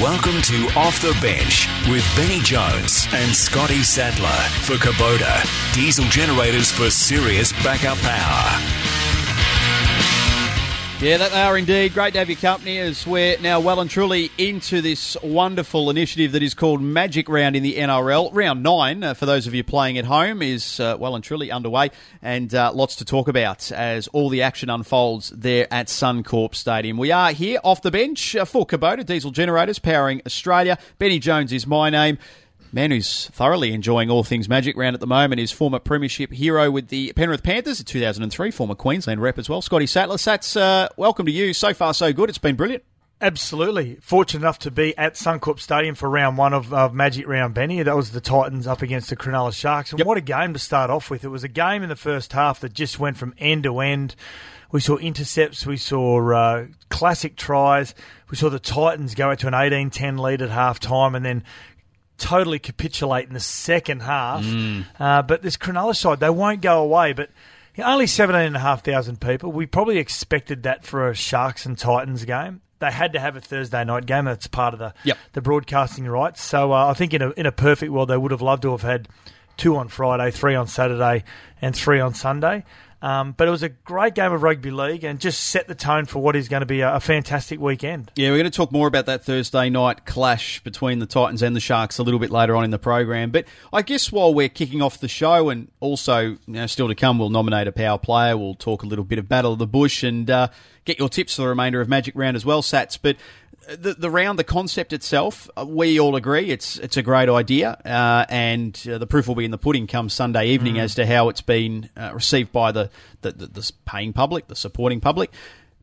Welcome to Off the Bench with Benny Jones and Scotty Sattler for Kubota. Diesel generators for serious backup power. Yeah, that they are indeed. Great to have your company as we're now well and truly into this wonderful initiative that is called Magic Round in the NRL. Round nine, uh, for those of you playing at home, is uh, well and truly underway and uh, lots to talk about as all the action unfolds there at Suncorp Stadium. We are here off the bench uh, for Kubota Diesel Generators powering Australia. Benny Jones is my name. Man who's thoroughly enjoying all things Magic Round at the moment is former Premiership hero with the Penrith Panthers in 2003, former Queensland rep as well, Scotty Sattler. Sats, uh, welcome to you. So far, so good. It's been brilliant. Absolutely. Fortunate enough to be at Suncorp Stadium for round one of, of Magic Round, Benny. That was the Titans up against the Cronulla Sharks. And Yep. what a game to start off with. It was a game in the first half that just went from end to end. We saw intercepts, we saw uh, classic tries, we saw the Titans go out to an 18 10 lead at half time and then totally capitulate in the second half. Uh, but this Cronulla side, they won't go away. But only 17,500 people. We probably expected that for a Sharks and Titans game. They had to have a Thursday night game. That's part of the Yep. the broadcasting rights. So uh, I think in a in a perfect world, they would have loved to have had two on Friday, three on Saturday, and three on Sunday. Um, but it was a great game of rugby league and just set the tone for what is going to be a, a fantastic weekend. Yeah, we're going to talk more about that Thursday night clash between the Titans and the Sharks a little bit later on in the program. But I guess while we're kicking off the show, and also you know, still to come, we'll nominate a power player. We'll talk a little bit of Battle of the Bush and uh, get your tips for the remainder of Magic Round as well, Sats. But the, the round, the concept itself, uh, we all agree it's it's a great idea, uh, and uh, the proof will be in the pudding come Sunday evening as to how it's been uh, received by the, the, the, the paying public, the supporting public.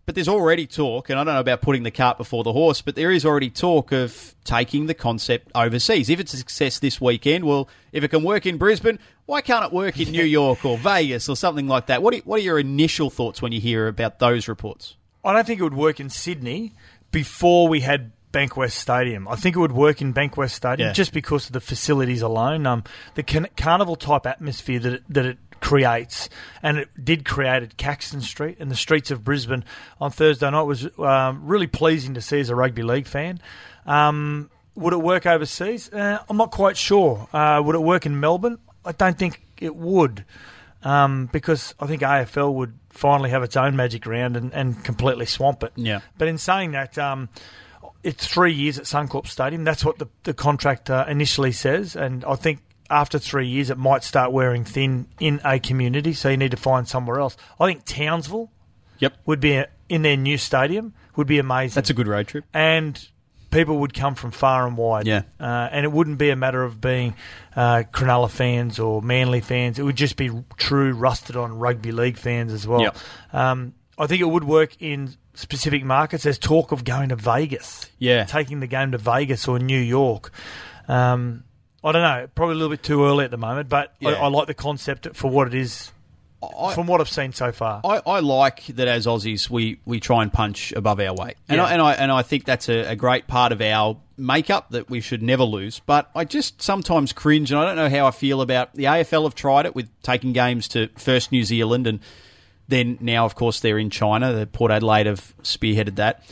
But there's already talk, and I don't know about putting the cart before the horse, but there is already talk of taking the concept overseas. If it's a success this weekend, well, if it can work in Brisbane, why can't it work in New York or Vegas or something like that? What are, what are your initial thoughts when you hear about those reports? I don't think it would work in Sydney before we had Bankwest Stadium. I think it would work in Bankwest Stadium Yeah. just because of the facilities alone, um, the can- carnival type atmosphere that it, that it creates, and it did create at Caxton Street and the streets of Brisbane on Thursday night was um, really pleasing to see as a rugby league fan. Um, would it work overseas? Uh, I'm not quite sure. Uh, would it work in Melbourne? I don't think it would um, because I think AFL would finally have its own magic round and, and completely swamp it. Yeah. But in saying that, um, it's three years at Suncorp Stadium. That's what the, the contract uh, initially says. And I think after three years, it might start wearing thin in a community. So you need to find somewhere else. I think Townsville Yep. would be a, in their new stadium would be amazing. That's a good road trip. and people would come from far and wide. Yeah. Uh, and it wouldn't be a matter of being uh, Cronulla fans or Manly fans. It would just be true rusted on rugby league fans as well. Yep. Um, I think it would work in specific markets. There's talk of going to Vegas. Yeah. Taking the game to Vegas or New York. Um, I don't know. Probably a little bit too early at the moment, but I, I like the concept for what it is I- from what I've seen so far. I, I like that as Aussies we, we try and punch above our weight, and, Yeah. I, and I and I think that's a, a great part of our makeup that we should never lose. But I just sometimes cringe, and I don't know how I feel about the AFL. Have tried it with taking games to first New Zealand, and then now, of course, they're in China. The Port Adelaide have spearheaded that.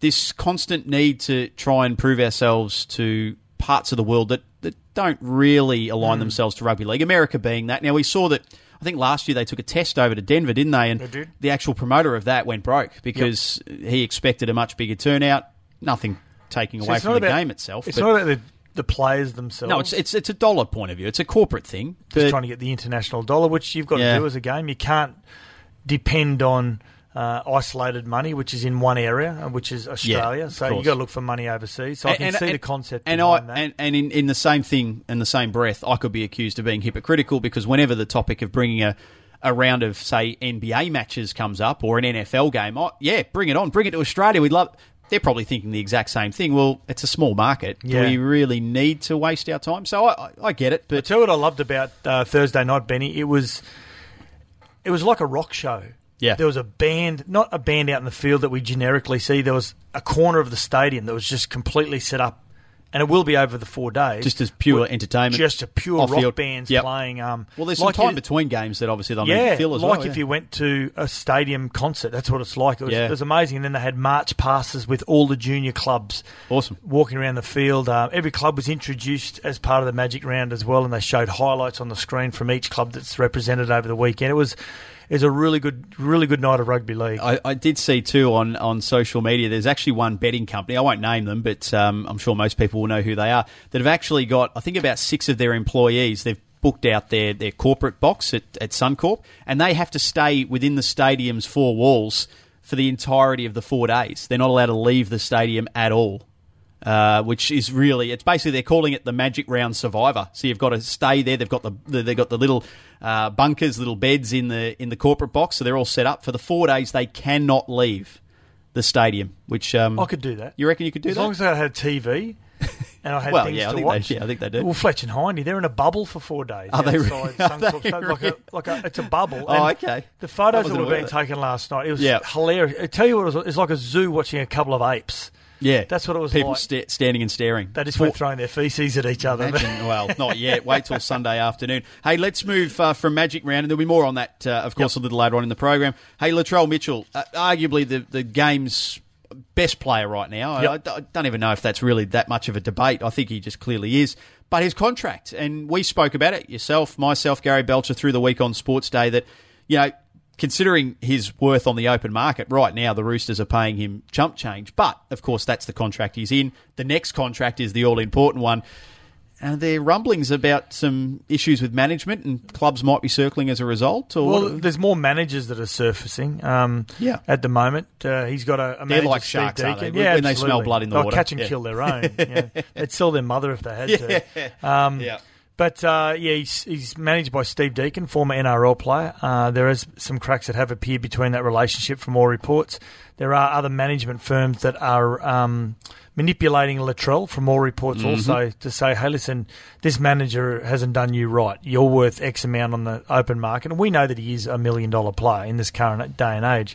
This constant need to try and prove ourselves to parts of the world that, that don't really align Hmm. themselves to rugby league. America being that. Now we saw that. I think last year they took a test over to Denver, didn't they? And They did. the actual promoter of that went broke because he expected a much bigger turnout. Nothing taking So away from the about- game itself. It's but- not about the, the players themselves. no, it's it's it's a dollar point of view. It's a corporate thing. just trying to get the international dollar, which you've got Yeah. to do as a game. You can't depend on uh, isolated money, which is in one area, uh, which is Australia. of so you've got to look for money overseas. So I can see the concept And I that. and, and in, in the same thing, in the same breath, I could be accused of being hypocritical because whenever the topic of bringing a a round of say NBA matches comes up or an NFL game, I, yeah, bring it on, bring it to Australia. We'd love. they're probably thinking the exact same thing. Well, it's a small market. Yeah. Do we really need to waste our time? So I, I, I get it, I but tell you what I loved about uh, Thursday night, Benny. It was it was like a rock show. Yeah. there was a band, not a band out in the field that we generically see. There was a corner of the stadium that was just completely set up, and it will be over the four days. just as pure With entertainment. just a pure rock off-field. bands Yep. playing. Um, Well, there's like some time you- between games that obviously they'll need to fill as like well. if yeah. you went to a stadium concert, that's what it's like. It was, Yeah. it was amazing. And then they had march passes with all the junior clubs Awesome. walking around the field. Uh, every club was introduced as part of the Magic Round as well, and they showed highlights on the screen from each club that's represented over the weekend. It was was a really good, really good night of rugby league. I, I did see too on, on social media. There's actually one betting company. I won't name them, but um, I'm sure most people will know who they are. That have actually got, I think, about six of their employees. They've booked out their, their corporate box at, at Suncorp, and they have to stay within the stadium's four walls for the entirety of the four days. They're not allowed to leave the stadium at all. Uh, which is really it's basically they're calling it the magic round survivor so you've got to stay there they've got the, the they've got the little uh, bunkers little beds in the in the corporate box so they're all set up for the four days they cannot leave the stadium which um, I could do that. you reckon you could do as that As long as I had TV and I had Well, things yeah, I to think they- watch. yeah, I think they do. Well, Fletch and Hindy, they're in a bubble for four days. Are they really? Suncorp Are they Stadium, like, a, like a, it's a bubble. Oh, okay. The photos that were being taken last night, it was Yeah. hilarious. I tell you what, it was, it's like a zoo watching a couple of apes. Yeah That's what it was people like. sta- standing and staring They just Four- went throwing their feces at each other. Imagine, well, not yet. Wait till Sunday afternoon. Hey, let's move uh, from Magic Round, and there'll be more on that, uh, of course, a little later on in the program. Hey, Latrell Mitchell, uh, arguably the, the game's best player right now. I- Yep. I, I don't even know if that's really that much of a debate. I think he just clearly is. But his contract, and we spoke about it, yourself, myself, Gary Belcher, through the week on Sports Day, that, you know, considering his worth on the open market right now, the Roosters are paying him chump change. But of course, that's the contract he's in. The next contract is the all important one. And there are rumblings about some issues with management, and clubs might be circling as a result. Or Well, what- there's more managers that are surfacing. Um, Yeah. At the moment, uh, he's got a, a manager, like Steve sharks, aren't Deacon. they? Yeah, When they smell absolutely. blood in the They'll water. catch and Yeah. kill their own. yeah. They'd sell their mother if they had to. Um, Yeah. But uh, yeah, he's, he's managed by Steve Deacon, former NRL player. Uh, there is some cracks that have appeared between that relationship, from all reports. There are other management firms that are um, manipulating Latrell, from all reports, also to say, "Hey, listen, this manager hasn't done you right. You're worth X amount on the open market." And we know that he is a million dollar player in this current day and age.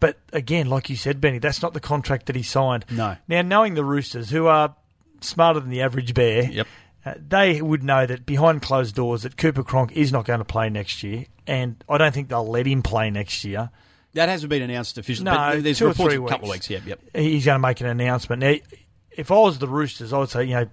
But again, like you said, Benny, that's not the contract that he signed. No. Now, knowing the Roosters, who are smarter than the average bear, Yep. Uh, they would know that behind closed doors that Cooper Cronk is not going to play next year, and I don't think they'll let him play next year. that hasn't been announced officially. No, but there's two or three a couple of weeks. weeks. Yep, yep. He's going to make an announcement. Now, if I was the Roosters, I would say, you know,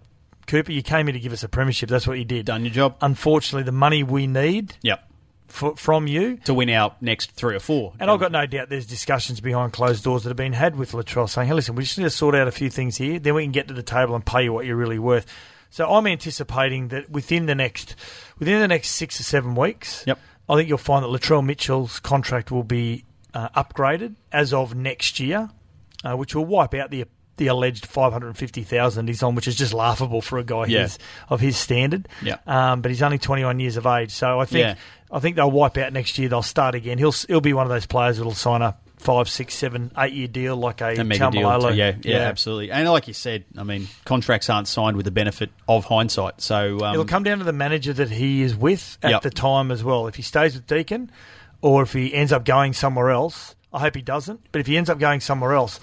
Cooper, you came here to give us a premiership. That's what you did. Done your job. Unfortunately, the money we need Yep. for, from you. To win our next three or four. And I've got no doubt there's discussions behind closed doors that have been had with Latrell saying, hey, listen, we just need to sort out a few things here, then we can get to the table and pay you what you're really worth. So I'm anticipating that within the next within the next six or seven weeks, Yep. I think you'll find that Latrell Mitchell's contract will be uh, upgraded as of next year, uh, which will wipe out the the alleged five hundred and fifty thousand he's on, which is just laughable for a guy Yeah. his, of his standard. Yeah. Um, but he's only twenty one years of age, so I think Yeah. I think they'll wipe out next year. They'll start again. He'll he'll be one of those players that'll sign a five, six, seven, eight year deal like a, a mega deal. Taumalolo. Yeah, yeah, absolutely. And like you said, I mean, contracts aren't signed with the benefit of hindsight. So um, It'll come down to the manager that he is with at Yep. the time as well. If he stays with Deacon, or if he ends up going somewhere else. I hope he doesn't. But if he ends up going somewhere else,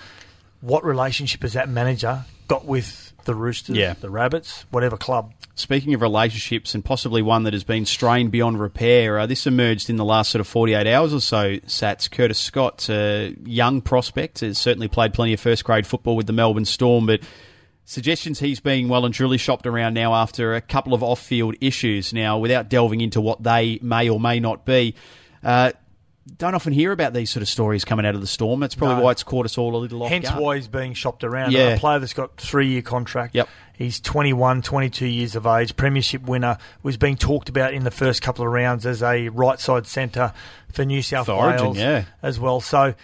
what relationship has that manager got with the Roosters, Yeah. the Rabbits, whatever club? Speaking of relationships, and possibly one that has been strained beyond repair, uh, this emerged in the last sort of 48 hours or so. Sats Curtis Scott, a young prospect, has certainly played plenty of first grade football with the Melbourne Storm, but suggestions he's being well and truly shopped around now after a couple of off field issues. Now, without delving into what they may or may not be, uh, don't often hear about these sort of stories coming out of the Storm. That's probably No. why it's caught us all a little off Hence guard. why he's being shopped around. Yeah. A player that's got three year contract. Yep. He's 21, 22 years of age, premiership winner, was being talked about in the first couple of rounds as a right side centre for New South For Origin, Wales yeah. as well. So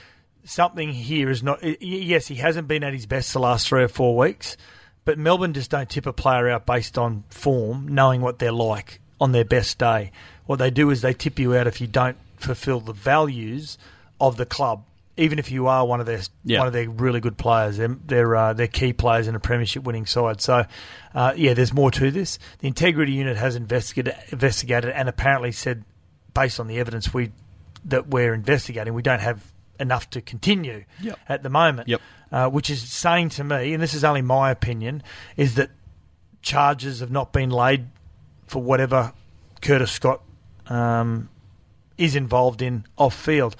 something here is not. Yes, he hasn't been at his best the last three or four weeks, but Melbourne just don't tip a player out based on form, knowing what they're like on their best day. What they do is they tip you out if you don't fulfil the values of the club. even if you are one of their Yeah. one of their really good players, they're they're, uh, they're key players in a premiership winning side. So, uh, yeah, there's more to this. The integrity unit has investigated investigated and apparently said, based on the evidence we that we're investigating, we don't have enough to continue Yep. at the moment. Yep. Uh, which is saying to me, and this is only my opinion, is that charges have not been laid for whatever Curtis Scott um, is involved in off field.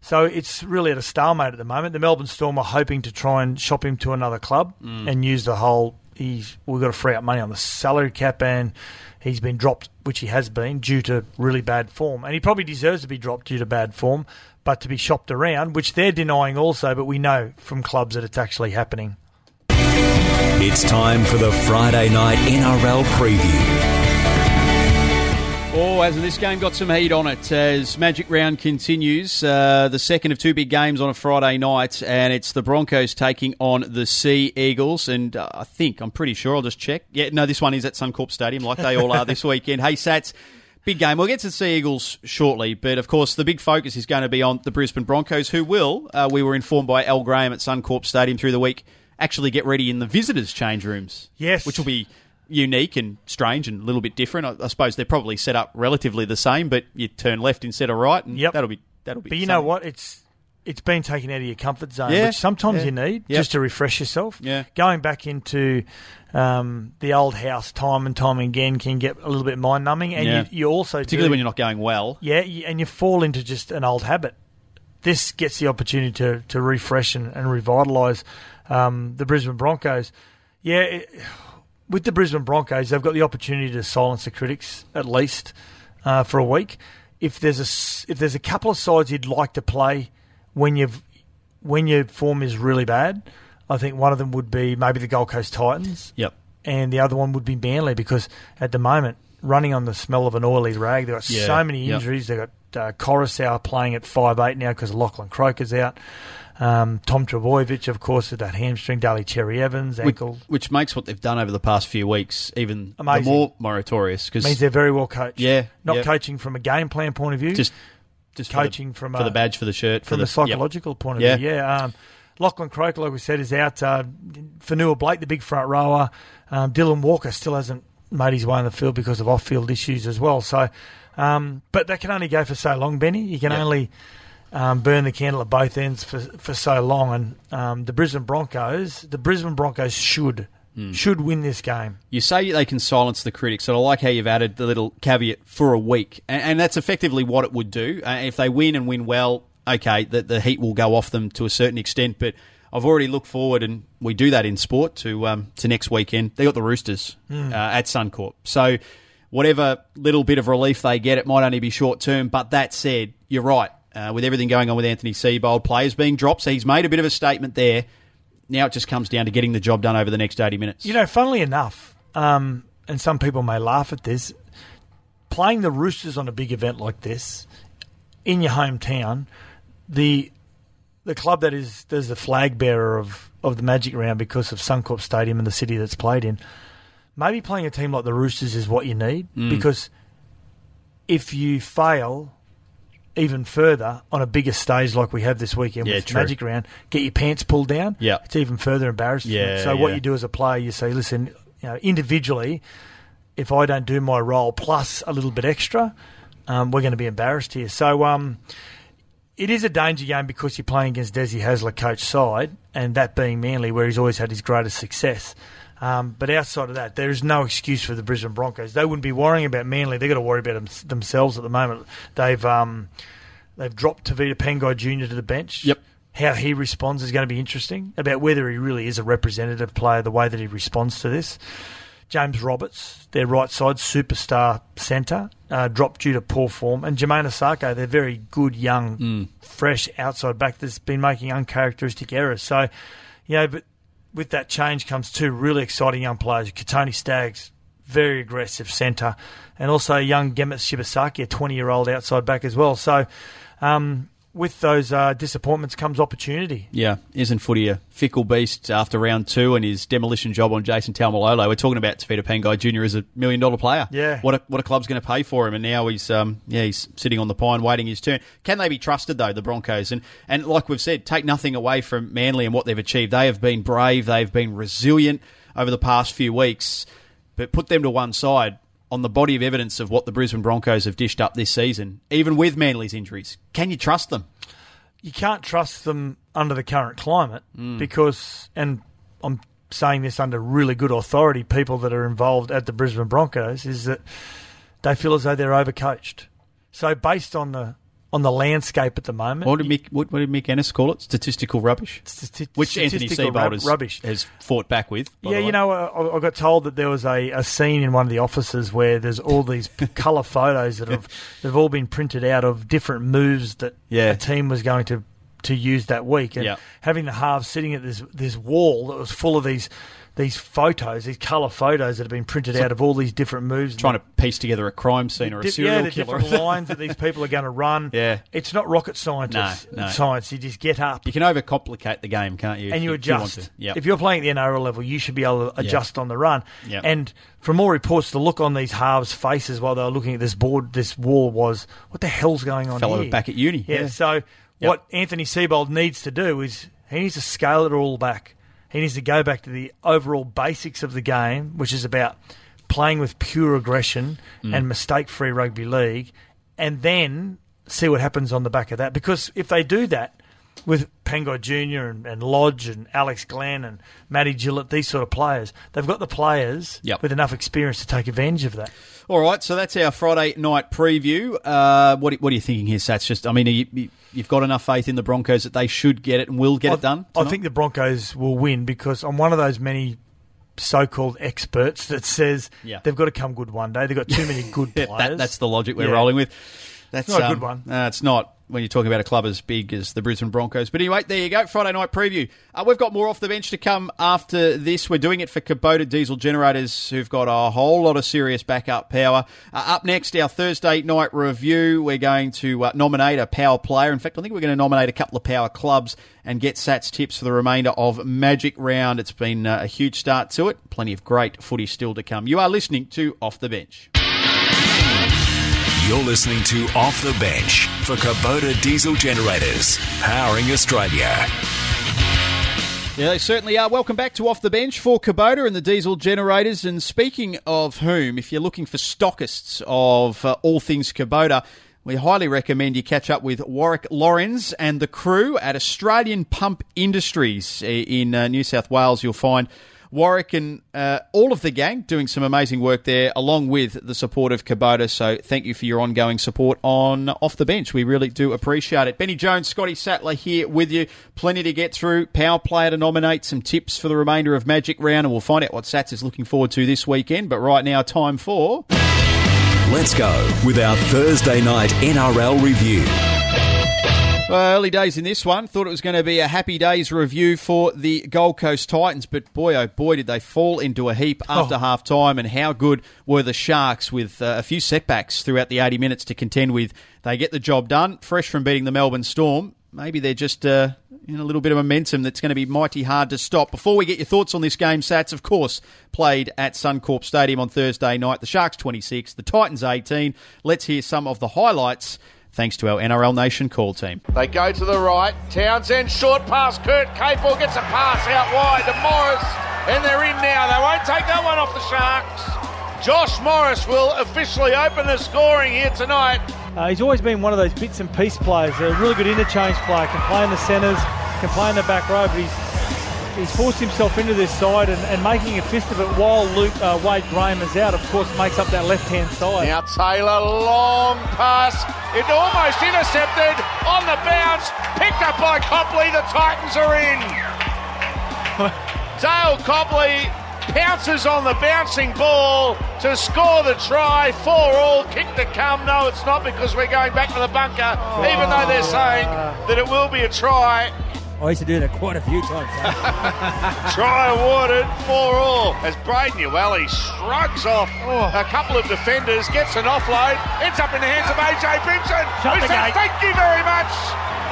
So it's really at a stalemate at the moment. The Melbourne Storm are hoping to try and shop him to another club mm. and use the whole. He's we've got to free up money on the salary cap, and he's been dropped, which he has been due to really bad form, and he probably deserves to be dropped due to bad form, but to be shopped around, which they're denying also. But we know from clubs that it's actually happening. It's time for the Friday night NRL preview. Oh, hasn't this game got some heat on it as Magic Round continues? Uh, the second of two big games on a Friday night, and it's the Broncos taking on the Sea Eagles. And uh, I think, I'm pretty sure, I'll just check. Yeah, no, this one is at Suncorp Stadium, like they all are this weekend. Hey, Sats, big game. We'll get to the Sea Eagles shortly, but of course, the big focus is going to be on the Brisbane Broncos, who will, uh, we were informed by Al Graham at Suncorp Stadium through the week, actually get ready in the visitors' change rooms. Yes. Which will be unique and strange and a little bit different. I, I suppose they're probably set up relatively the same, but you turn left instead of right, and Yep. that'll be that'll be. But you know what? It's it's been taken out of your comfort zone, Yeah, which sometimes yeah. you need Yep. just to refresh yourself. Yeah. Going back into um, the old house time and time again can get a little bit mind numbing, and Yeah. you, you also particularly do, when you're not going well. yeah, and you fall into just an old habit. This gets the opportunity to to refresh and, and revitalise um, the Brisbane Broncos. Yeah. It, with the Brisbane Broncos, they've got the opportunity to silence the critics at least uh, for a week. If there's a if there's a couple of sides you'd like to play when you've when your form is really bad, I think one of them would be maybe the Gold Coast Titans, Yep. and the other one would be Manly because at the moment running on the smell of an oily rag, they've got Yeah, so many yep. injuries. They've got uh, Cade Cust playing at five eight now because Lachlan Croker's out. Um, Tom Trebojevic, of course, with that hamstring. Daly Cherry Evans Which, ankle. which makes what they've done over the past few weeks even the more meritorious because means they're very well coached. Yeah, not yep. coaching from a game plan point of view, just just for the- coaching from for a- the badge for the shirt from for a the psychological point of Yeah. view. Yeah. Um, Lachlan Croker, like we said, is out. Uh, Fonua-Blake, the big front rower. Um, Dylan Walker still hasn't made his way on the field because of off-field issues as well. So, um, but that can only go for so long, Benny. You can Yeah. only um, burn the candle at both ends for for so long. And um, the Brisbane Broncos, the Brisbane Broncos should Hmm. should win this game. You say they can silence the critics, and I like how you've added the little caveat for a week, and, and that's effectively what it would do. Uh, if they win and win well, okay, the, the heat will go off them to a certain extent. But I've already looked forward, and we do that in sport to um, to next weekend. They got the Roosters uh, at Suncorp, so whatever little bit of relief they get, it might only be short term. But that said, you're right. Uh, with everything going on with Anthony Seibold, players being dropped, so he's made a bit of a statement there. Now it just comes down to getting the job done over the next 80 minutes. You know, funnily enough, um, and some people may laugh at this, playing the Roosters on a big event like this in your hometown, the the club that is there's the flag bearer of, of the Magic Round because of Suncorp Stadium and the city that's played in. Maybe playing a team like the Roosters is what you need Mm. because if you fail even further on a bigger stage like we have this weekend Yeah, with true. Magic Round, get your pants pulled down. Yeah. it's even further embarrassing. Yeah, so what you do as a player, you say, listen, you know, individually, if I don't do my role plus a little bit extra, um, we're going to be embarrassed here. So um, it is a danger game because you're playing against Desi Hasler coach side, and that being Manly, where he's always had his greatest success. Um, but outside of that, there is no excuse for the Brisbane Broncos. They wouldn't be worrying about Manly. They've got to worry about them, themselves at the moment. They've um, they've dropped Tevita Pangai Jr. to the bench. Yep. How he responds is going to be interesting about whether he really is a representative player, the way that he responds to this. James Roberts, their right side superstar centre, uh, dropped due to poor form, and Jamayne Isaako, their very good young, fresh outside back that's been making uncharacteristic errors. So, you know, but with that change comes two really exciting young players. Kotoni Staggs, very aggressive centre, and also young Gehamat Shibasaki, a 20 year old outside back as well. So, um, with those uh, disappointments comes opportunity. Yeah, isn't footy a fickle beast after round two and his demolition job on Jason Taumalolo? We're talking about Tevita Pangai Jr. as a million dollar player. Yeah. What a, what a club's going to pay for him, and now he's um yeah he's sitting on the pine waiting his turn. Can they be trusted though, the Broncos? And and like we've said, take nothing away from Manly and what they've achieved. They have been brave. They've been resilient over the past few weeks, but put them to one side. On the body of evidence of what the Brisbane Broncos have dished up this season, even with Manly's injuries, can you trust them? you can't trust them under the current climate mm. because, and I'm saying this under really good authority, people that are involved at the Brisbane Broncos is that they feel as though they're overcoached. So based on the on the landscape at the moment, What did Mick, what, what did Mick Ennis call it? Statistical rubbish, stati- which Anthony statistical Seibold rub- has, rubbish. has fought back with. Yeah, you know, I, I got told that there was a, a scene in one of the offices where there's all these colour photos that have that have all been printed out of different moves that Yeah. a team was going to to use that week, and having the halves sitting at this this wall that was full of these these photos, these colour photos that have been printed out of all these different moves, trying to piece together a crime scene or a serial yeah, the killer. different lines that these people are going to run. Yeah. it's not rocket scientists. No, no. Science. You just get up you can overcomplicate the game, can't you? and you adjust. to. Yep. If you're playing at the NRL level, you should be able to adjust on the run. Yep. And from all reports, the look on these halves' faces while they were looking at this board, this wall was, "What the hell's going on Fellow here?" back at uni. Yeah. Yeah. So what Anthony Seibold needs to do is he needs to scale it all back. He needs to go back to the overall basics of the game, which is about playing with pure aggression Mm. and mistake-free rugby league, and then see what happens on the back of that. Because if they do that with Pangai Jr. And, and Lodge and Alex Glenn and Matty Gillett, these sort of players, they've got the players Yep. with enough experience to take advantage of that. All right, so that's our Friday night preview. Uh, what, what are you thinking here, Sats? Just, I mean, you, you've got enough faith in the Broncos that they should get it and will get I, it done. I think the Broncos will win because I'm one of those many so-called experts that says Yeah. they've got to come good one day. They've got too many good players. that, that's the logic we're Yeah. rolling with. That's not a um, good one. Uh, it's not when you're talking about a club as big as the Brisbane Broncos. But anyway, there you go. Friday night preview. Uh, we've got more off the bench to come after this. We're doing it for Kubota diesel generators who've got a whole lot of serious backup power. Uh, up next, our Thursday night review. We're going to uh, nominate a power player. In fact, I think we're going to nominate a couple of power clubs and get Sats tips for the remainder of Magic Round. It's been uh, a huge start to it. Plenty of great footy still to come. You are listening to Off the Bench. You're listening to Off the Bench for Kubota Diesel Generators, powering Australia. Yeah, they certainly are. Welcome back to Off the Bench for Kubota and the diesel generators. And speaking of whom, if you're looking for stockists of uh, all things Kubota, we highly recommend you catch up with Warwick Lorenz and the crew at Australian Pump Industries in uh, New South Wales. You'll find Warwick and uh, all of the gang doing some amazing work there, along with the support of Kubota. So thank you for your ongoing support on Off the Bench. We really do appreciate it. Benny Jones, Scotty Sattler here with you. Plenty to get through. Power player to nominate, some tips for the remainder of Magic Round, and we'll find out what Sats is looking forward to this weekend. But right now, time for. Let's go with our Thursday night NRL review. Well, early days in this one. Thought it was going to be a happy days review for the Gold Coast Titans, but boy, oh boy, did they fall into a heap after Oh. half time. And how good were the Sharks with uh, a few setbacks throughout the 80 minutes to contend with? They get the job done, fresh from beating the Melbourne Storm. Maybe they're just uh, in a little bit of momentum that's going to be mighty hard to stop. Before we get your thoughts on this game, Sats, of course, played at Suncorp Stadium on Thursday night. The Sharks 26, the Titans 18. Let's hear some of the highlights. Thanks to our NRL Nation call team. They go to the right. Townsend, short pass. Kurt Capewell gets a pass out wide to Morris. And they're in now. They won't take that one off the Sharks. Josh Morris will officially open the scoring here tonight. Uh, he's always been one of those bits and piece players, a really good interchange player, can play in the centres, can play in the back row, but he's he's forced himself into this side and, and making a fist of it while Luke uh, Wade Graham is out, of course, makes up that left hand side. Now Taylor, long pass. It almost intercepted on the bounce. Picked up by Copley. The Titans are in. Dale Copley pounces on the bouncing ball to score the try. Four all. Kick to come. No, it's not because we're going back to the bunker, even though they're saying that it will be a try. I used to do that quite a few times. Try awarded for all as Braden Ueli shrugs off oh. a couple of defenders, gets an offload, ends up in the hands of AJ Brimson, Shut who the says thank you very much.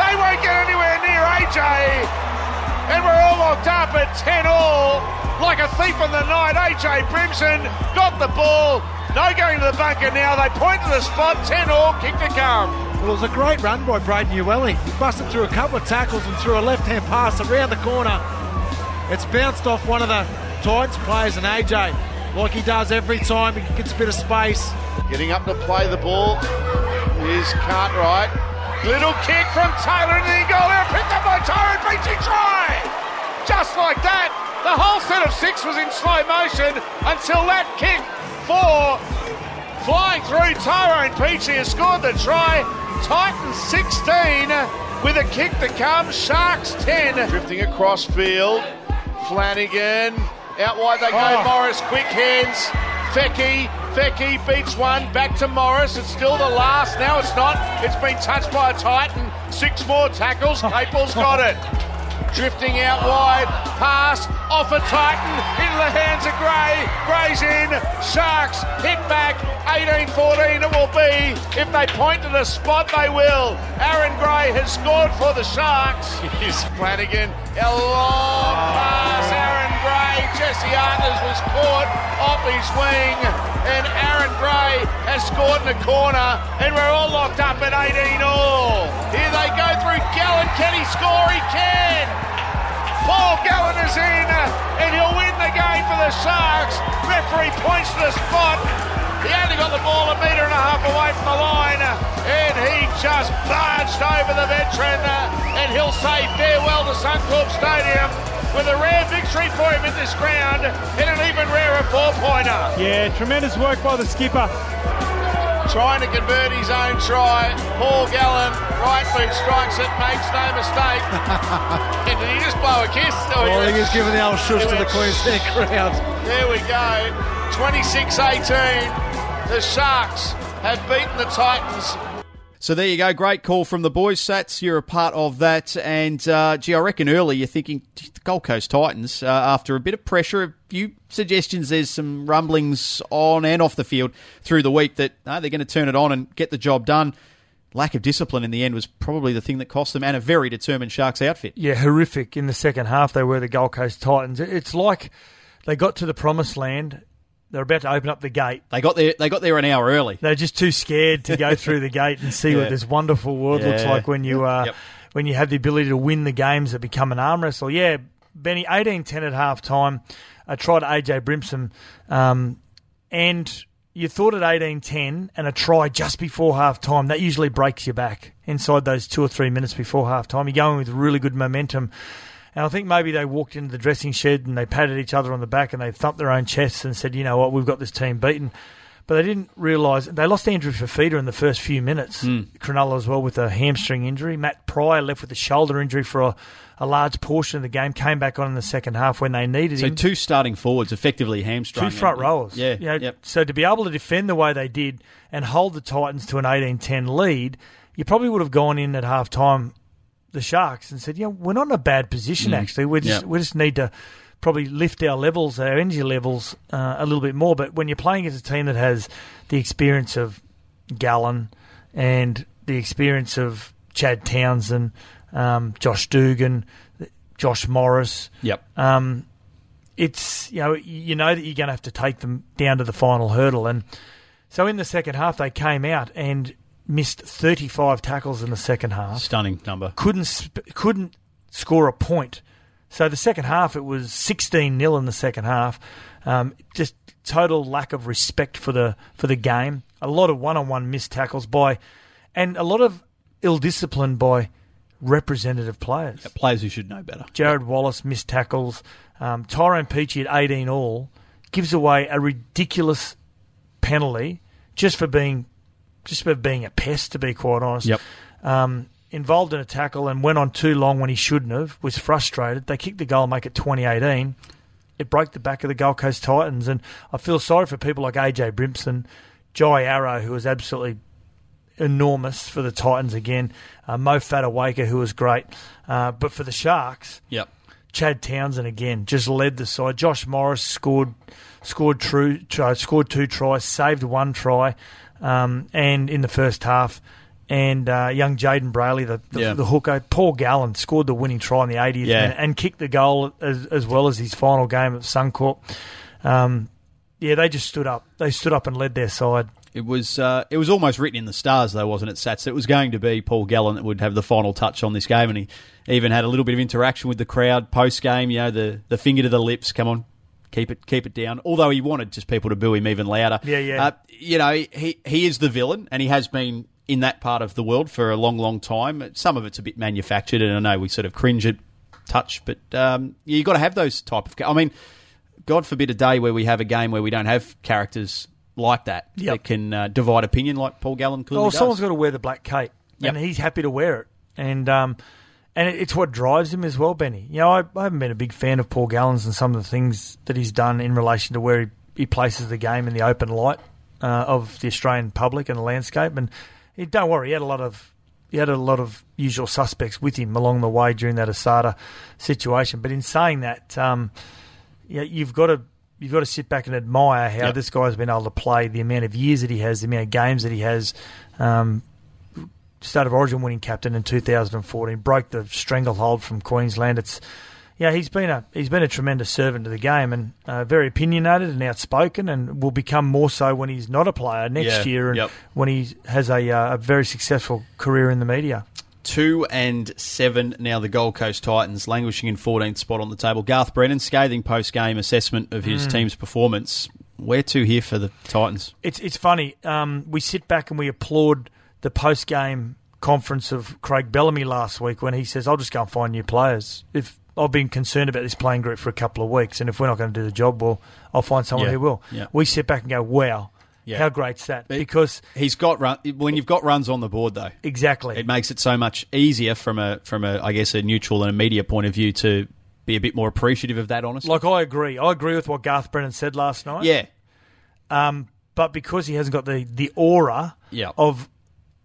They won't get anywhere near AJ. And we're all locked up at 10 all. Like a thief in the night, AJ Brimson got the ball. No going to the bunker now. They point to the spot. 10 all, kick to come. Well, it was a great run by Braden. He busted through a couple of tackles and threw a left-hand pass around the corner. It's bounced off one of the Titans players and AJ, like he does every time he gets a bit of space. Getting up to play the ball is Cartwright. Little kick from Taylor into the goal there, picked up by Tyrone Peachey try! Just like that, the whole set of six was in slow motion until that kick four flying through. Tyrone Peachey has scored the try. Titans 16 with a kick to come. Sharks 10. Drifting across field. Flanagan. Out wide they go. Oh. Morris, quick hands. Feki. Feki beats one. Back to Morris. It's still the last. Now it's not. It's been touched by a Titan. Six more tackles. Capewell's got it. Drifting out wide, pass off a Titan the hands of Gray. Gray's in, Sharks hit back, 18-14 it will be. If they point to the spot, they will. Aaron Gray has scored for the Sharks. Here's Flanagan, a long pass, Aaron Gray. Jesse Arthars was caught off his wing, and Aaron Gray has scored in the corner, and we're all locked up at 18 all. Here they go through Gallen. Can he score? He can. Paul Gallen is in, and he'll win the game for the Sharks. Referee points to the spot. He only got the ball a metre and a half away from the line, and he just barged over the veteran, and he'll say farewell to Suncorp Stadium with a rare victory for him in this ground, and an even rarer four-pointer. Yeah, tremendous work by the skipper. Trying to convert his own try. Paul Gallen, right foot strikes it, makes no mistake. and did he just blow a kiss? Oh, I think yeah. he's giving the old shush to the Queensland crowd. There we go. 26 18. The Sharks have beaten the Titans. So there you go. Great call from the boys. Sats, you're a part of that. And, uh, gee, I reckon early you're thinking, the Gold Coast Titans, uh, after a bit of pressure, a few suggestions, there's some rumblings on and off the field through the week that uh, they're going to turn it on and get the job done. Lack of discipline in the end was probably the thing that cost them and a very determined Sharks outfit. Yeah, horrific in the second half. They were the Gold Coast Titans. It's like they got to the promised land. They're about to open up the gate. They got there, they got there an hour early. They're just too scared to go through the gate and see Yeah. what this wonderful world looks like when you uh, Yep. when you have the ability to win the games that become an arm wrestle. Yeah, Benny, 18-10 at half time. I tried AJ Brimson, um, and you thought at 18-10 and a try just before half time, that usually breaks your back inside those two or three minutes before half time. You're going with really good momentum. And I think maybe they walked into the dressing shed and they patted each other on the back and they thumped their own chests and said, you know what, we've got this team beaten. But they didn't realise they lost Andrew Fifita in the first few minutes. Hmm. Cronulla as well with a hamstring injury. Matt Prior left with a shoulder injury for a, a large portion of the game. Came back on in the second half when they needed him. So two starting forwards effectively hamstrung. Two front rowers. Yeah, You know, yep. So to be able to defend the way they did and hold the Titans to an 18-10 lead, you probably would have gone in at half time, the Sharks, and said, yeah, we're not in a bad position, actually. We just, Mm. Yep. we just need to probably lift our levels, our energy levels uh, a little bit more. But when you're playing against a team that has the experience of Gallen and the experience of Chad Townsend, um, Josh Dugan, Josh Morris, Yep. um, it's you know you know that you're going to have to take them down to the final hurdle, and so in the second half they came out and missed 35 tackles in the second half. Stunning number. Couldn't sp- couldn't score a point. So the second half it was 16 0 in the second half. Um, just total lack of respect for the for the game. A lot of one on one missed tackles by, and a lot of ill discipline by representative players. Players who should know better. Jarrod Wallace missed tackles. Um, Tyrone Peachey at 18 all gives away a ridiculous penalty just for being just for being a pest, to be quite honest. Yep. Um, involved in a tackle and went on too long when he shouldn't have. Was frustrated. They kicked the goal, make it 2018. It broke the back of the Gold Coast Titans, and I feel sorry for people like AJ Brimson, Jai Arrow, who was absolutely enormous for the Titans again. Uh, Mo Fotuaika, who was great, uh, but for the Sharks, Yep. Chad Townsend again just led the side. Josh Morris scored scored true uh, scored two tries, saved one try, um, and in the first half, and uh, young Jayden Brailey, the, the, Yeah. the hooker. Paul Gallen scored the winning try in the 80th Yeah. minute and kicked the goal as, as well as his final game at Suncorp. Um, yeah, they just stood up. They stood up and led their side. It was uh, it was almost written in the stars, though, wasn't it, Sats? It was going to be Paul Gallen that would have the final touch on this game, and he even had a little bit of interaction with the crowd post game. You know, the the finger to the lips. Come on, keep it keep it down. Although he wanted just people to boo him even louder. Yeah, yeah. Uh, you know, he he is the villain, and he has been in that part of the world for a long, long time. Some of it's a bit manufactured, and I know we sort of cringe at touch, but um, you got to have those type of. I mean, God forbid a day where we have a game where we don't have characters like that Yep. that can uh, divide opinion like Paul Gallen clearly Well, does. someone's got to wear the black cape, Yep. and he's happy to wear it. And um, and it's what drives him as well, Benny. You know, I, I haven't been a big fan of Paul Gallen's and some of the things that he's done in relation to where he, he places the game in the open light uh, of the Australian public and the landscape. And he, don't worry, he had a lot of he had a lot of usual suspects with him along the way during that Asada situation. But in saying that, um, yeah, you've got to you've got to sit back and admire how Yep. this guy's been able to play, the amount of years that he has, the amount of games that he has. Um, State of Origin winning captain in 2014, broke the stranglehold from Queensland. It's yeah, he's been a he's been a tremendous servant to the game and uh, very opinionated and outspoken, and will become more so when he's not a player next Yeah, year and yep. when he has a, uh, a very successful career in the media. Two and seven now. The Gold Coast Titans languishing in 14th spot on the table. Garth Brennan scathing post game assessment of his team's performance. Where to here for the Titans? It's it's funny. Um, we sit back and we applaud the post game conference of Craig Bellamy last week when he says, "I'll just go and find new players." If I've been concerned about this playing group for a couple of weeks, and if we're not going to do the job, well, I'll find someone Yeah, who will. yeah. We sit back and go, "Wow, Yeah. how great's that?" Because He's got run when you've got runs on the board though. exactly, It makes it so much easier from a from a I guess a neutral and a media point of view to be a bit more appreciative of that. Honestly, like I agree. I agree with what Garth Brennan said last night. yeah, Um, but because he hasn't got the the aura Yeah. of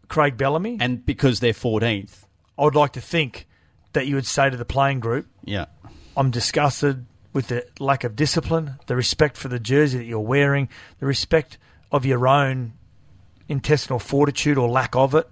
Craig Bellamy, and because they're 14th, I would like to think that you would say to the playing group, yeah, I'm disgusted with the lack of discipline, the respect for the jersey that you're wearing, the respect of your own intestinal fortitude or lack of it.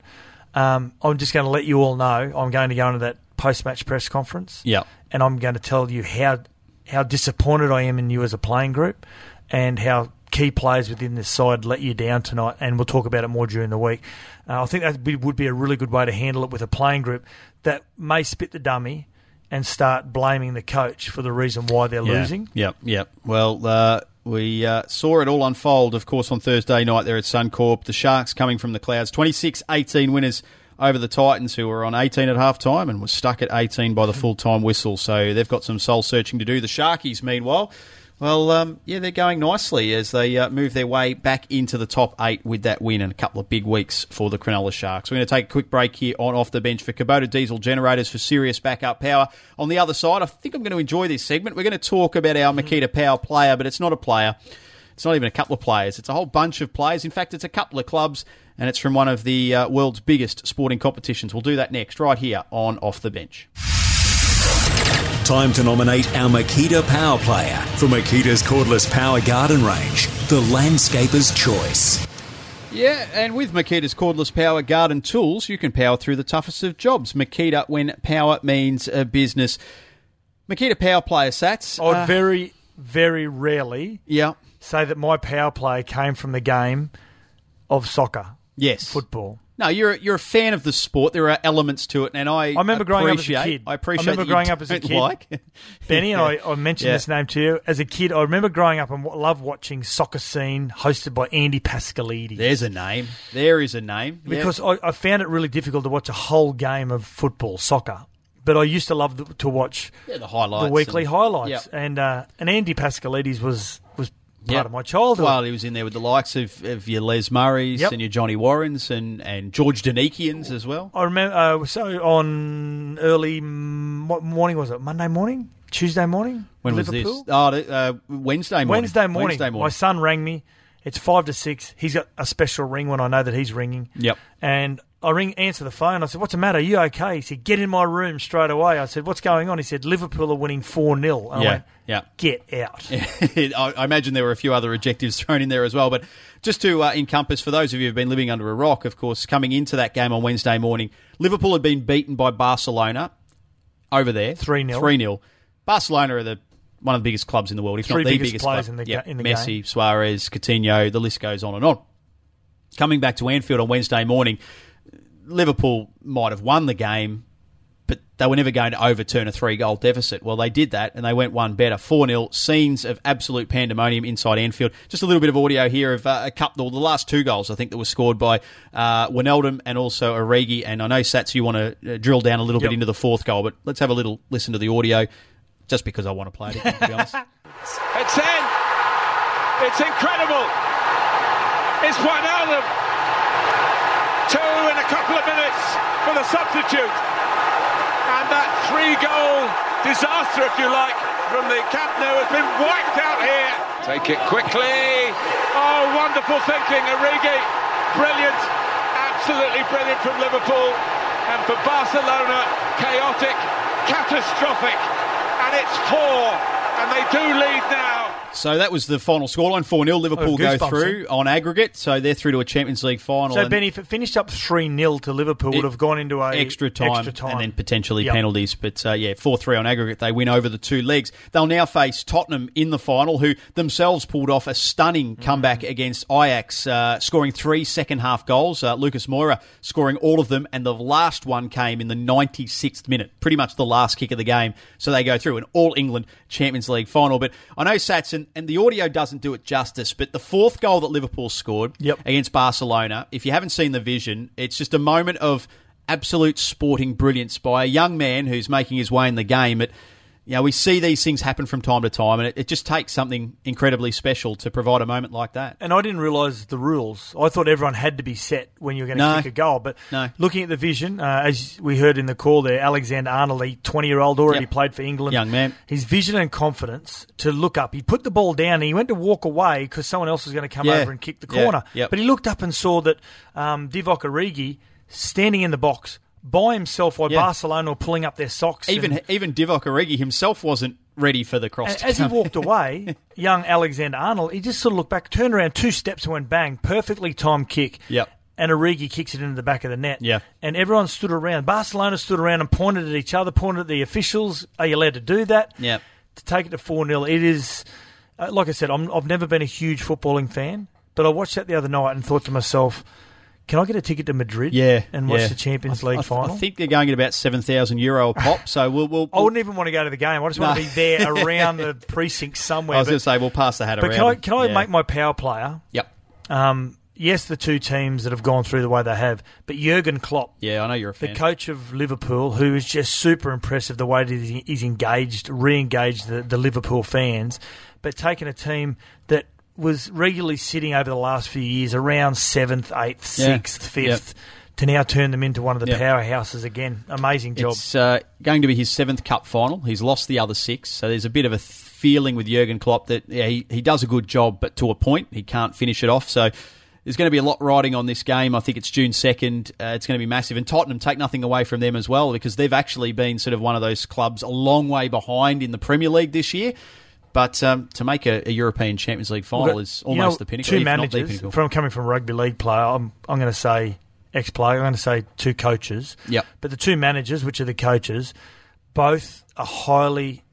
Um, I'm just going to let you all know I'm going to go into that post match press conference. Yeah. And I'm going to tell you how how disappointed I am in you as a playing group and how key players within this side let you down tonight. And we'll talk about it more during the week. Uh, I think that be- would be a really good way to handle it with a playing group that may spit the dummy and start blaming the coach for the reason why they're losing. Yep, yep. Well, uh, we uh, saw it all unfold, of course, on Thursday night there at Suncorp. The Sharks coming from the clouds, 26-18 winners over the Titans, who were on 18 at half time and was stuck at 18 by the full-time whistle. So they've got some soul-searching to do. The Sharkies, meanwhile, well, um, yeah, they're going nicely as they uh, move their way back into the top eight with that win and a couple of big weeks for the Cronulla Sharks. We're going to take a quick break here on Off the Bench for Kubota Diesel Generators for serious backup power. On the other side, I think I'm going to enjoy this segment. We're going to talk about our Makita Power player, but it's not a player. It's not even a couple of players. It's a whole bunch of players. In fact, it's a couple of clubs, and it's from one of the uh, world's biggest sporting competitions. We'll do that next, right here on Off the Bench. Time to nominate our Makita Power Player for Makita's cordless power garden range, the landscaper's choice. Yeah, and with Makita's cordless power garden tools, you can power through the toughest of jobs. Makita, when power means a business. Makita Power Player Sats. I would uh, very, very rarely yeah. say that my power play came from the game of soccer, Yes. football. No, you're a, you're a fan of the sport. There are elements to it, and I I remember growing up as a kid. I appreciate. I remember growing up as a kid. Like. Benny, Yeah. I, I mentioned Yeah. this name to you. As a kid, I remember growing up and love watching Soccer Scene hosted by Andy Paschalidi. There's a name. There is a name. Yeah. because I, I found it really difficult to watch a whole game of football, soccer. But I used to love the, to watch Yeah, the highlights the weekly and- highlights. Yep. And uh, and Andy Paschalidis was was part Yep. of my childhood. Well, he was in there with the likes of, of your Les Murrays Yep. and your Johnny Warrens and, and George Donikians as well. I remember. Uh, so on early m- what morning was it? Monday morning, Tuesday morning. When Liverpool? was this? Oh, uh, Wednesday morning. Wednesday morning. Wednesday My morning. son rang me. It's five to six. He's got a special ring when I know that he's ringing. Yep. And I ring, answer the phone. I said, "What's the matter? Are you okay?" He said, "Get in my room straight away." I said, "What's going on?" He said, "Liverpool are winning four 0 I Yeah, went, yeah. "Get out." I I imagine there were a few other adjectives thrown in there as well. But just to uh, encompass, for those of you who've been living under a rock, of course, coming into that game on Wednesday morning, Liverpool had been beaten by Barcelona over there. 3-0. 3 0. Barcelona are the one of the biggest clubs in the world, if Three not the biggest biggest players club. in the Yep. in the game. Messi, game. Suarez, Coutinho, the list goes on and on. Coming back to Anfield on Wednesday morning, Liverpool might have won the game, but they were never going to overturn a three goal deficit. Well, they did that and they went one better. 4 0. Scenes of absolute pandemonium inside Anfield. Just a little bit of audio here of uh, a couple, the last two goals I think that were scored by uh, Wijnaldum and also Origi. And I know, Sats, you want to uh, drill down a little Yep. bit into the fourth goal, but let's have a little listen to the audio just because I want to play it again, to be honest. It's in. It's incredible. It's Wijnaldum. Two in a couple of minutes for the substitute. And that three-goal disaster, if you like, from the Camp Nou has been wiped out here. Take it quickly. Oh, wonderful thinking, Origi. Brilliant. Absolutely brilliant from Liverpool. And for Barcelona, chaotic, catastrophic. And it's four. And they do lead now. So that was the final scoreline 4 0. Liverpool go through on aggregate. So they're through to a Champions League final. So, Benny, if it finished up 3 0 to Liverpool, would have gone into a extra time, extra time. and then potentially Yep. penalties. But uh, yeah, 4 3 on aggregate. They win over the two legs. They'll now face Tottenham in the final, who themselves pulled off a stunning comeback against Ajax, uh, scoring three second half goals. Uh, Lucas Moura scoring all of them, and the last one came in the 96th minute, pretty much the last kick of the game. So they go through an All England Champions League final. But I know Sats, and, and the audio doesn't do it justice, but the fourth goal that Liverpool scored Yep. against Barcelona, if you haven't seen the vision, it's just a moment of absolute sporting brilliance by a young man who's making his way in the game. It, you know, we see these things happen from time to time, and it, it just takes something incredibly special to provide a moment like that. And I didn't realise the rules. I thought everyone had to be set when you were going to No. kick a goal. But No. looking at the vision, uh, as we heard in the call there, Alexander Arnold, 20 year old, already Yep. played for England. Young man. His vision and confidence to look up. He put the ball down and he went to walk away because someone else was going to come Yeah. over and kick the Yeah. corner. Yep. But he looked up and saw that um, Divock Origi standing in the box by himself while Yeah. Barcelona were pulling up their socks. Even and- even Divock Origi himself wasn't ready for the cross. as he walked away, young Alexander Arnold, he just sort of looked back, turned around two steps and went bang, perfectly timed kick. Yep. And Origi kicks it into the back of the net. Yeah. And everyone stood around. Barcelona stood around and pointed at each other, pointed at the officials. Are you allowed to do that? Yeah. To take it to 4 0, it is, uh, like I said, I'm, I've never been a huge footballing fan, but I watched that the other night and thought to myself, can I get a ticket to Madrid yeah, and watch yeah. the Champions League I, final? I think they're going at about seven thousand euro a pop. So we'll. we'll, I wouldn't even want to go to the game. I just want No. to be there around the precinct somewhere. I was going to say we'll pass the hat But around. can I can I Yeah. make my power player? Yep. Um, yes, the two teams that have gone through the way they have, but Jurgen Klopp, Yeah, I know you're a fan. the coach of Liverpool, who is just super impressive the way that he- he's engaged, re-engaged the, the Liverpool fans, but taking a team that was regularly sitting over the last few years around seventh, eighth, sixth, fifth. To now turn them into one of the Yep. powerhouses again, amazing job. It's uh, going to be his seventh cup final. He's lost the other six, so there's a bit of a feeling with Jurgen Klopp that yeah, he, he does a good job, but to a point, he can't finish it off. So there's going to be a lot riding on this game. I think it's June 2nd. Uh, it's going to be massive. And Tottenham take nothing away from them as well because they've actually been sort of one of those clubs a long way behind in the Premier League this year. But um, to make a, a European Champions League final is you almost know, the pinnacle. Two if not the managers pinnacle. from coming from rugby league player. I'm I'm going to say ex player. I'm going to say two coaches. Yep. But the two managers, which are the coaches, both are highly,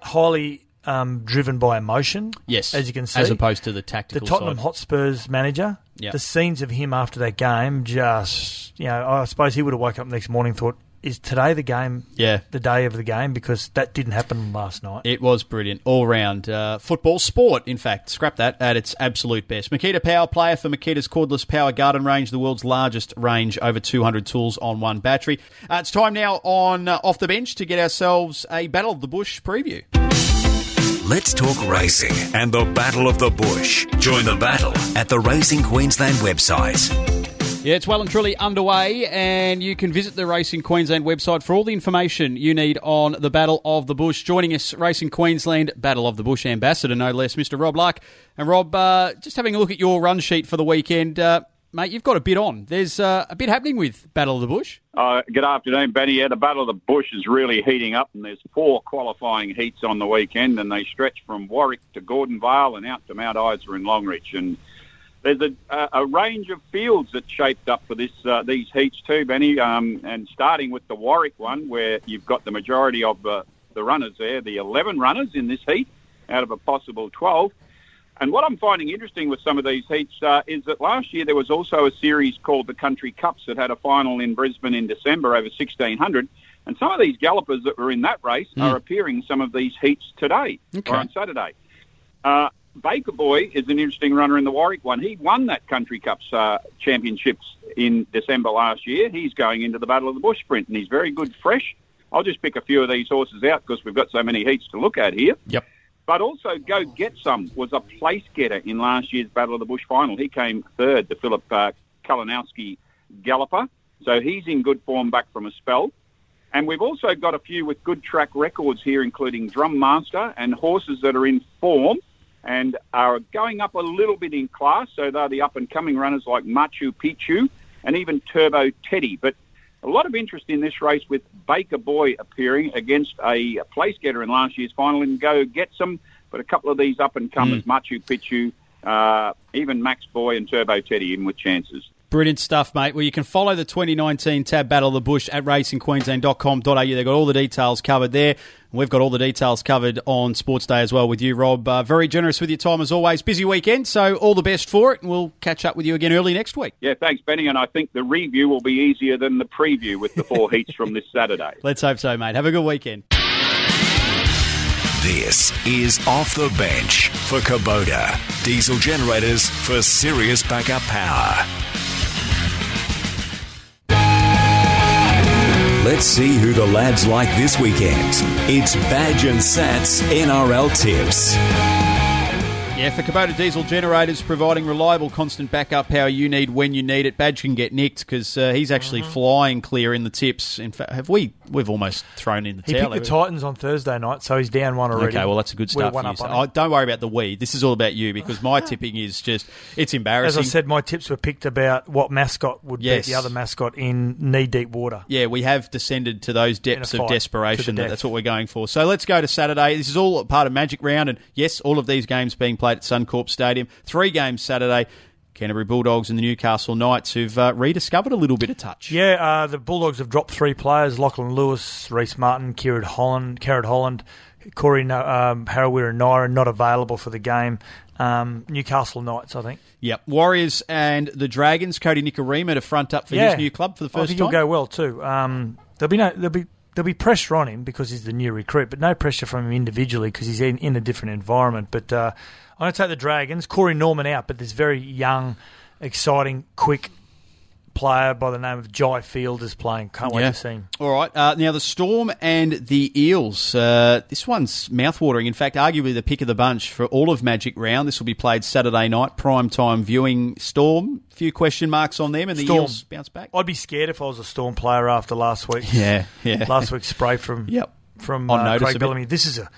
highly um, driven by emotion. yes, as you can see, as opposed to the tactical. the Tottenham side. Hotspurs manager. Yep. The scenes of him after that game, just you know, I suppose he would have woken up the next morning and thought, "Is today the game? Yeah. the day of the game?" Because that didn't happen last night. It was brilliant, all round. Uh, football, sport, in fact. Scrap that at its absolute best. Makita Power Player for Makita's cordless power garden range, the world's largest range, over 200 tools on one battery. Uh, it's time now on uh, Off the Bench to get ourselves a Battle of the Bush preview. Let's talk racing and the Battle of the Bush. Join the battle at the Racing Queensland website. Yeah, it's well and truly underway, and you can visit the Racing Queensland website for all the information you need on the Battle of the Bush. Joining us, Racing Queensland Battle of the Bush ambassador, no less, Mr. Rob Luck. And Rob, uh, just having a look at your run sheet for the weekend, uh, mate, you've got a bit on. There's uh, a bit happening with Battle of the Bush. Uh, good afternoon, Benny. Yeah, the Battle of the Bush is really heating up, and there's four qualifying heats on the weekend, and they stretch from Warwick to Gordonvale and out to Mount Isa and Longreach. And there's a, a, range of fields that shaped up for this uh, these heats too, Benny. Um, and starting with the Warwick one, where you've got the majority of the, the runners there, the 11 runners in this heat out of a possible 12. And what I'm finding interesting with some of these heats uh, is that last year there was also a series called the Country Cups that had a final in Brisbane in December over 1600. And some of these gallopers that were in that race Mm. are appearing some of these heats today Okay. or on Saturday. Uh, Baker Boy is an interesting runner in the Warwick one. He won that Country Cups uh, championships in December last year. He's going into the Battle of the Bush Sprint, and he's very good fresh. I'll just pick a few of these horses out because we've got so many heats to look at here. Yep. But also, Go Get Some was a place getter in last year's Battle of the Bush final. He came third, the Philip uh, Kalinowski galloper. So he's in good form back from a spell. And we've also got a few with good track records here, including Drum Master and horses that are in form and are going up a little bit in class. So they're the up and coming runners like Machu Picchu and even Turbo Teddy. But a lot of interest in this race with Baker Boy appearing against a place getter in last year's final and go get some. But a couple of these up and comers, Machu Picchu, uh, even Max Boy and Turbo Teddy in with chances. Brilliant stuff, mate. Well, you can follow the 2019 Tab Battle of the Bush at racingqueensland.com.au. They've got all the details covered there. We've got all the details covered on Sports Day as well with you, Rob. Uh, very generous with your time as always. Busy weekend, so all the best for it. And we'll catch up with you again early next week. Yeah, thanks, Benny. And I think the review will be easier than the preview with the four heats from this Saturday. Let's hope so, mate. Have a good weekend. This is Off the Bench for Kubota. Diesel generators for serious backup power. Let's see who the lads like this weekend. It's Badge and Sats NRL tips. Yeah, for Kubota diesel generators, providing reliable, constant backup power you need when you need it. Badge can get nicked because uh, he's actually Mm-hmm. flying clear in the tips. In fact, have we? We've almost thrown in the He towel. He picked the? Titans on Thursday night, so he's down one already. Okay, well that's a good We're start for you. So, oh, don't worry about the we. This is all about you because my tipping is just it's embarrassing. As. I said, my tips were picked about what mascot would Yes. beat the other mascot in knee deep water. yeah, we have descended to those depths of desperation. to the death. That's what we're going for. So let's go to Saturday. This is all part of Magic Round, and yes, all of these games being played at Suncorp Stadium. Three games Saturday. Canterbury Bulldogs and the Newcastle Knights, who've uh, rediscovered a little bit of touch. Yeah, uh, the Bulldogs have dropped three players: Lachlan Lewis, Rhyse Martin, Kieran Holland, Carrot Holland, Corey um, Harawira and Naira not available for the game. Um, Newcastle Knights, I think. Yep. Warriors and the Dragons. Kodi Nikorima to front up for yeah, his new club for the first I think time. he'll go well too. Um, there'll be no, there'll be there'll be pressure on him because he's the new recruit, but no pressure from him individually because he's in, in a different environment. But uh, I'm going to take the Dragons. Corey Norman out, but this very young, exciting, quick player by the name of Jai Field is playing. Can't wait Yeah. to see him. All right. Uh, now, the Storm and the Eels. Uh, this one's mouthwatering. In fact, arguably the pick of the bunch for all of Magic Round. This will be played Saturday night, prime time viewing. Storm, few question marks on them, and the Storm. Eels bounce back. I'd be scared if I was a Storm player after last week. Yeah, yeah. Last week's spray from Yep. from uh, Craig. Bellamy. This is a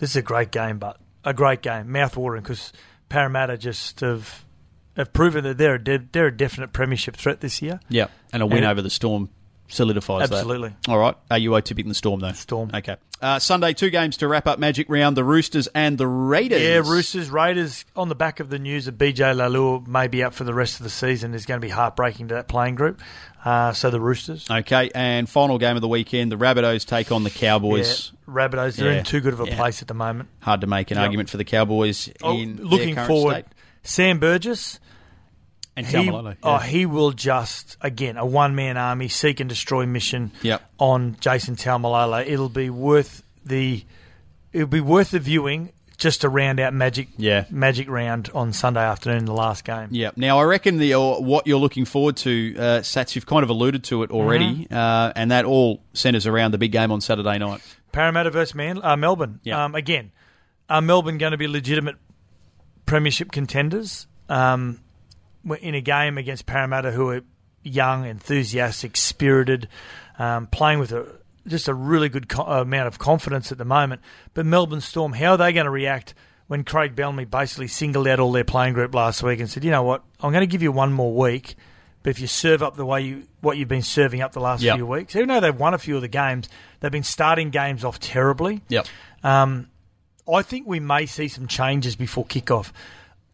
this is a great game, but a great game, mouth watering because Parramatta just have have proven that they're a de- they're a definite premiership threat this year. Yeah, and a win And- over the Storm solidifies that. Absolutely. All right. Are you tipping the Storm, though? Storm. Okay. Uh, Sunday, two games to wrap up Magic Round the Roosters and the Raiders. Yeah, Roosters, Raiders, on the back of the news that BJ Lalure may be out for the rest of the season is going to be heartbreaking to that playing group. Uh, so the Roosters. Okay, and final game of the weekend, the Rabbitohs take on the Cowboys. Yeah, Rabbitohs, they're Yeah, in too good of a yeah. place at the moment. Hard to make an Yep. argument for the Cowboys Oh, in looking forward, state. Sam Burgess. And he, Taumalolo, oh, he will just again a one man army seek and destroy mission Yep. on Jason Taumalolo. It'll be worth the it'll be worth the viewing just to round out Magic Yeah. Magic round on Sunday afternoon, the last game. Yeah. Now, I reckon the uh, what you're looking forward to, uh, Sats, you've kind of alluded to it already, Mm-hmm. uh, and that all centres around the big game on Saturday night. Parramatta versus Man, uh, Melbourne. Yeah. Um, again, are Melbourne going to be legitimate premiership contenders um, in a game against Parramatta, who are young, enthusiastic, spirited, um, playing with a, just a really good co- amount of confidence at the moment? But Melbourne Storm, how are they going to react when Craig Bellamy basically singled out all their playing group last week and said, you know what, I'm going to give you one more week, but if you serve up the way you what you've been serving up the last Yep. few weeks, even though they've won a few of the games, they've been starting games off terribly. Yep. Um, I think we may see some changes before kickoff.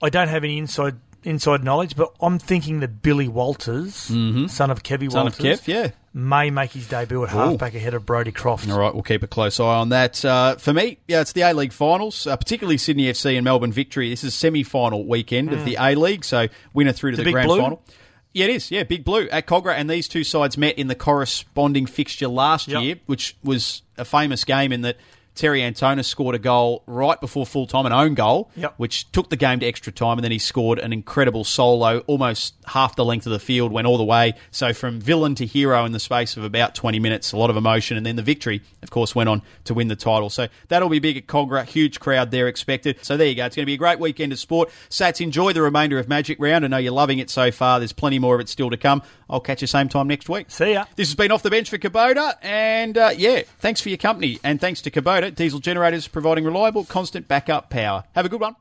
I don't have any inside inside knowledge, but I'm thinking that Billy Walters, son of Kevy Mm-hmm. Son of Walters, Kev, yeah. may make his debut at halfback ahead of Brodie Croft. All right, we'll keep a close eye on that. Uh, for me, yeah, it's the A League finals, uh, particularly Sydney FC and Melbourne Victory. This is semi final weekend of the A League, so winner through to The the, Big grand Blue? final. Yeah, it is. Yeah, Big Blue at Kogarah, and these two sides met in the corresponding fixture last Yep. year, which was a famous game in that Terry Antonis scored a goal right before full time, an own goal, Yep. which took the game to extra time, and then he scored an incredible solo, almost half the length of the field, went all the way. So from villain to hero in the space of about 20 minutes, a lot of emotion, and then the victory, of course, went on to win the title. So that'll be big at Kogarah, huge crowd there expected. So there you go. It's going to be a great weekend of sport. Sats, enjoy the remainder of Magic Round. I know you're loving it so far. There's plenty more of it still to come. I'll catch you same time next week. See ya. This has been Off the Bench for Kubota, and uh, yeah, thanks for your company, and thanks to Kubota, diesel generators providing reliable, constant backup power. Have a good one.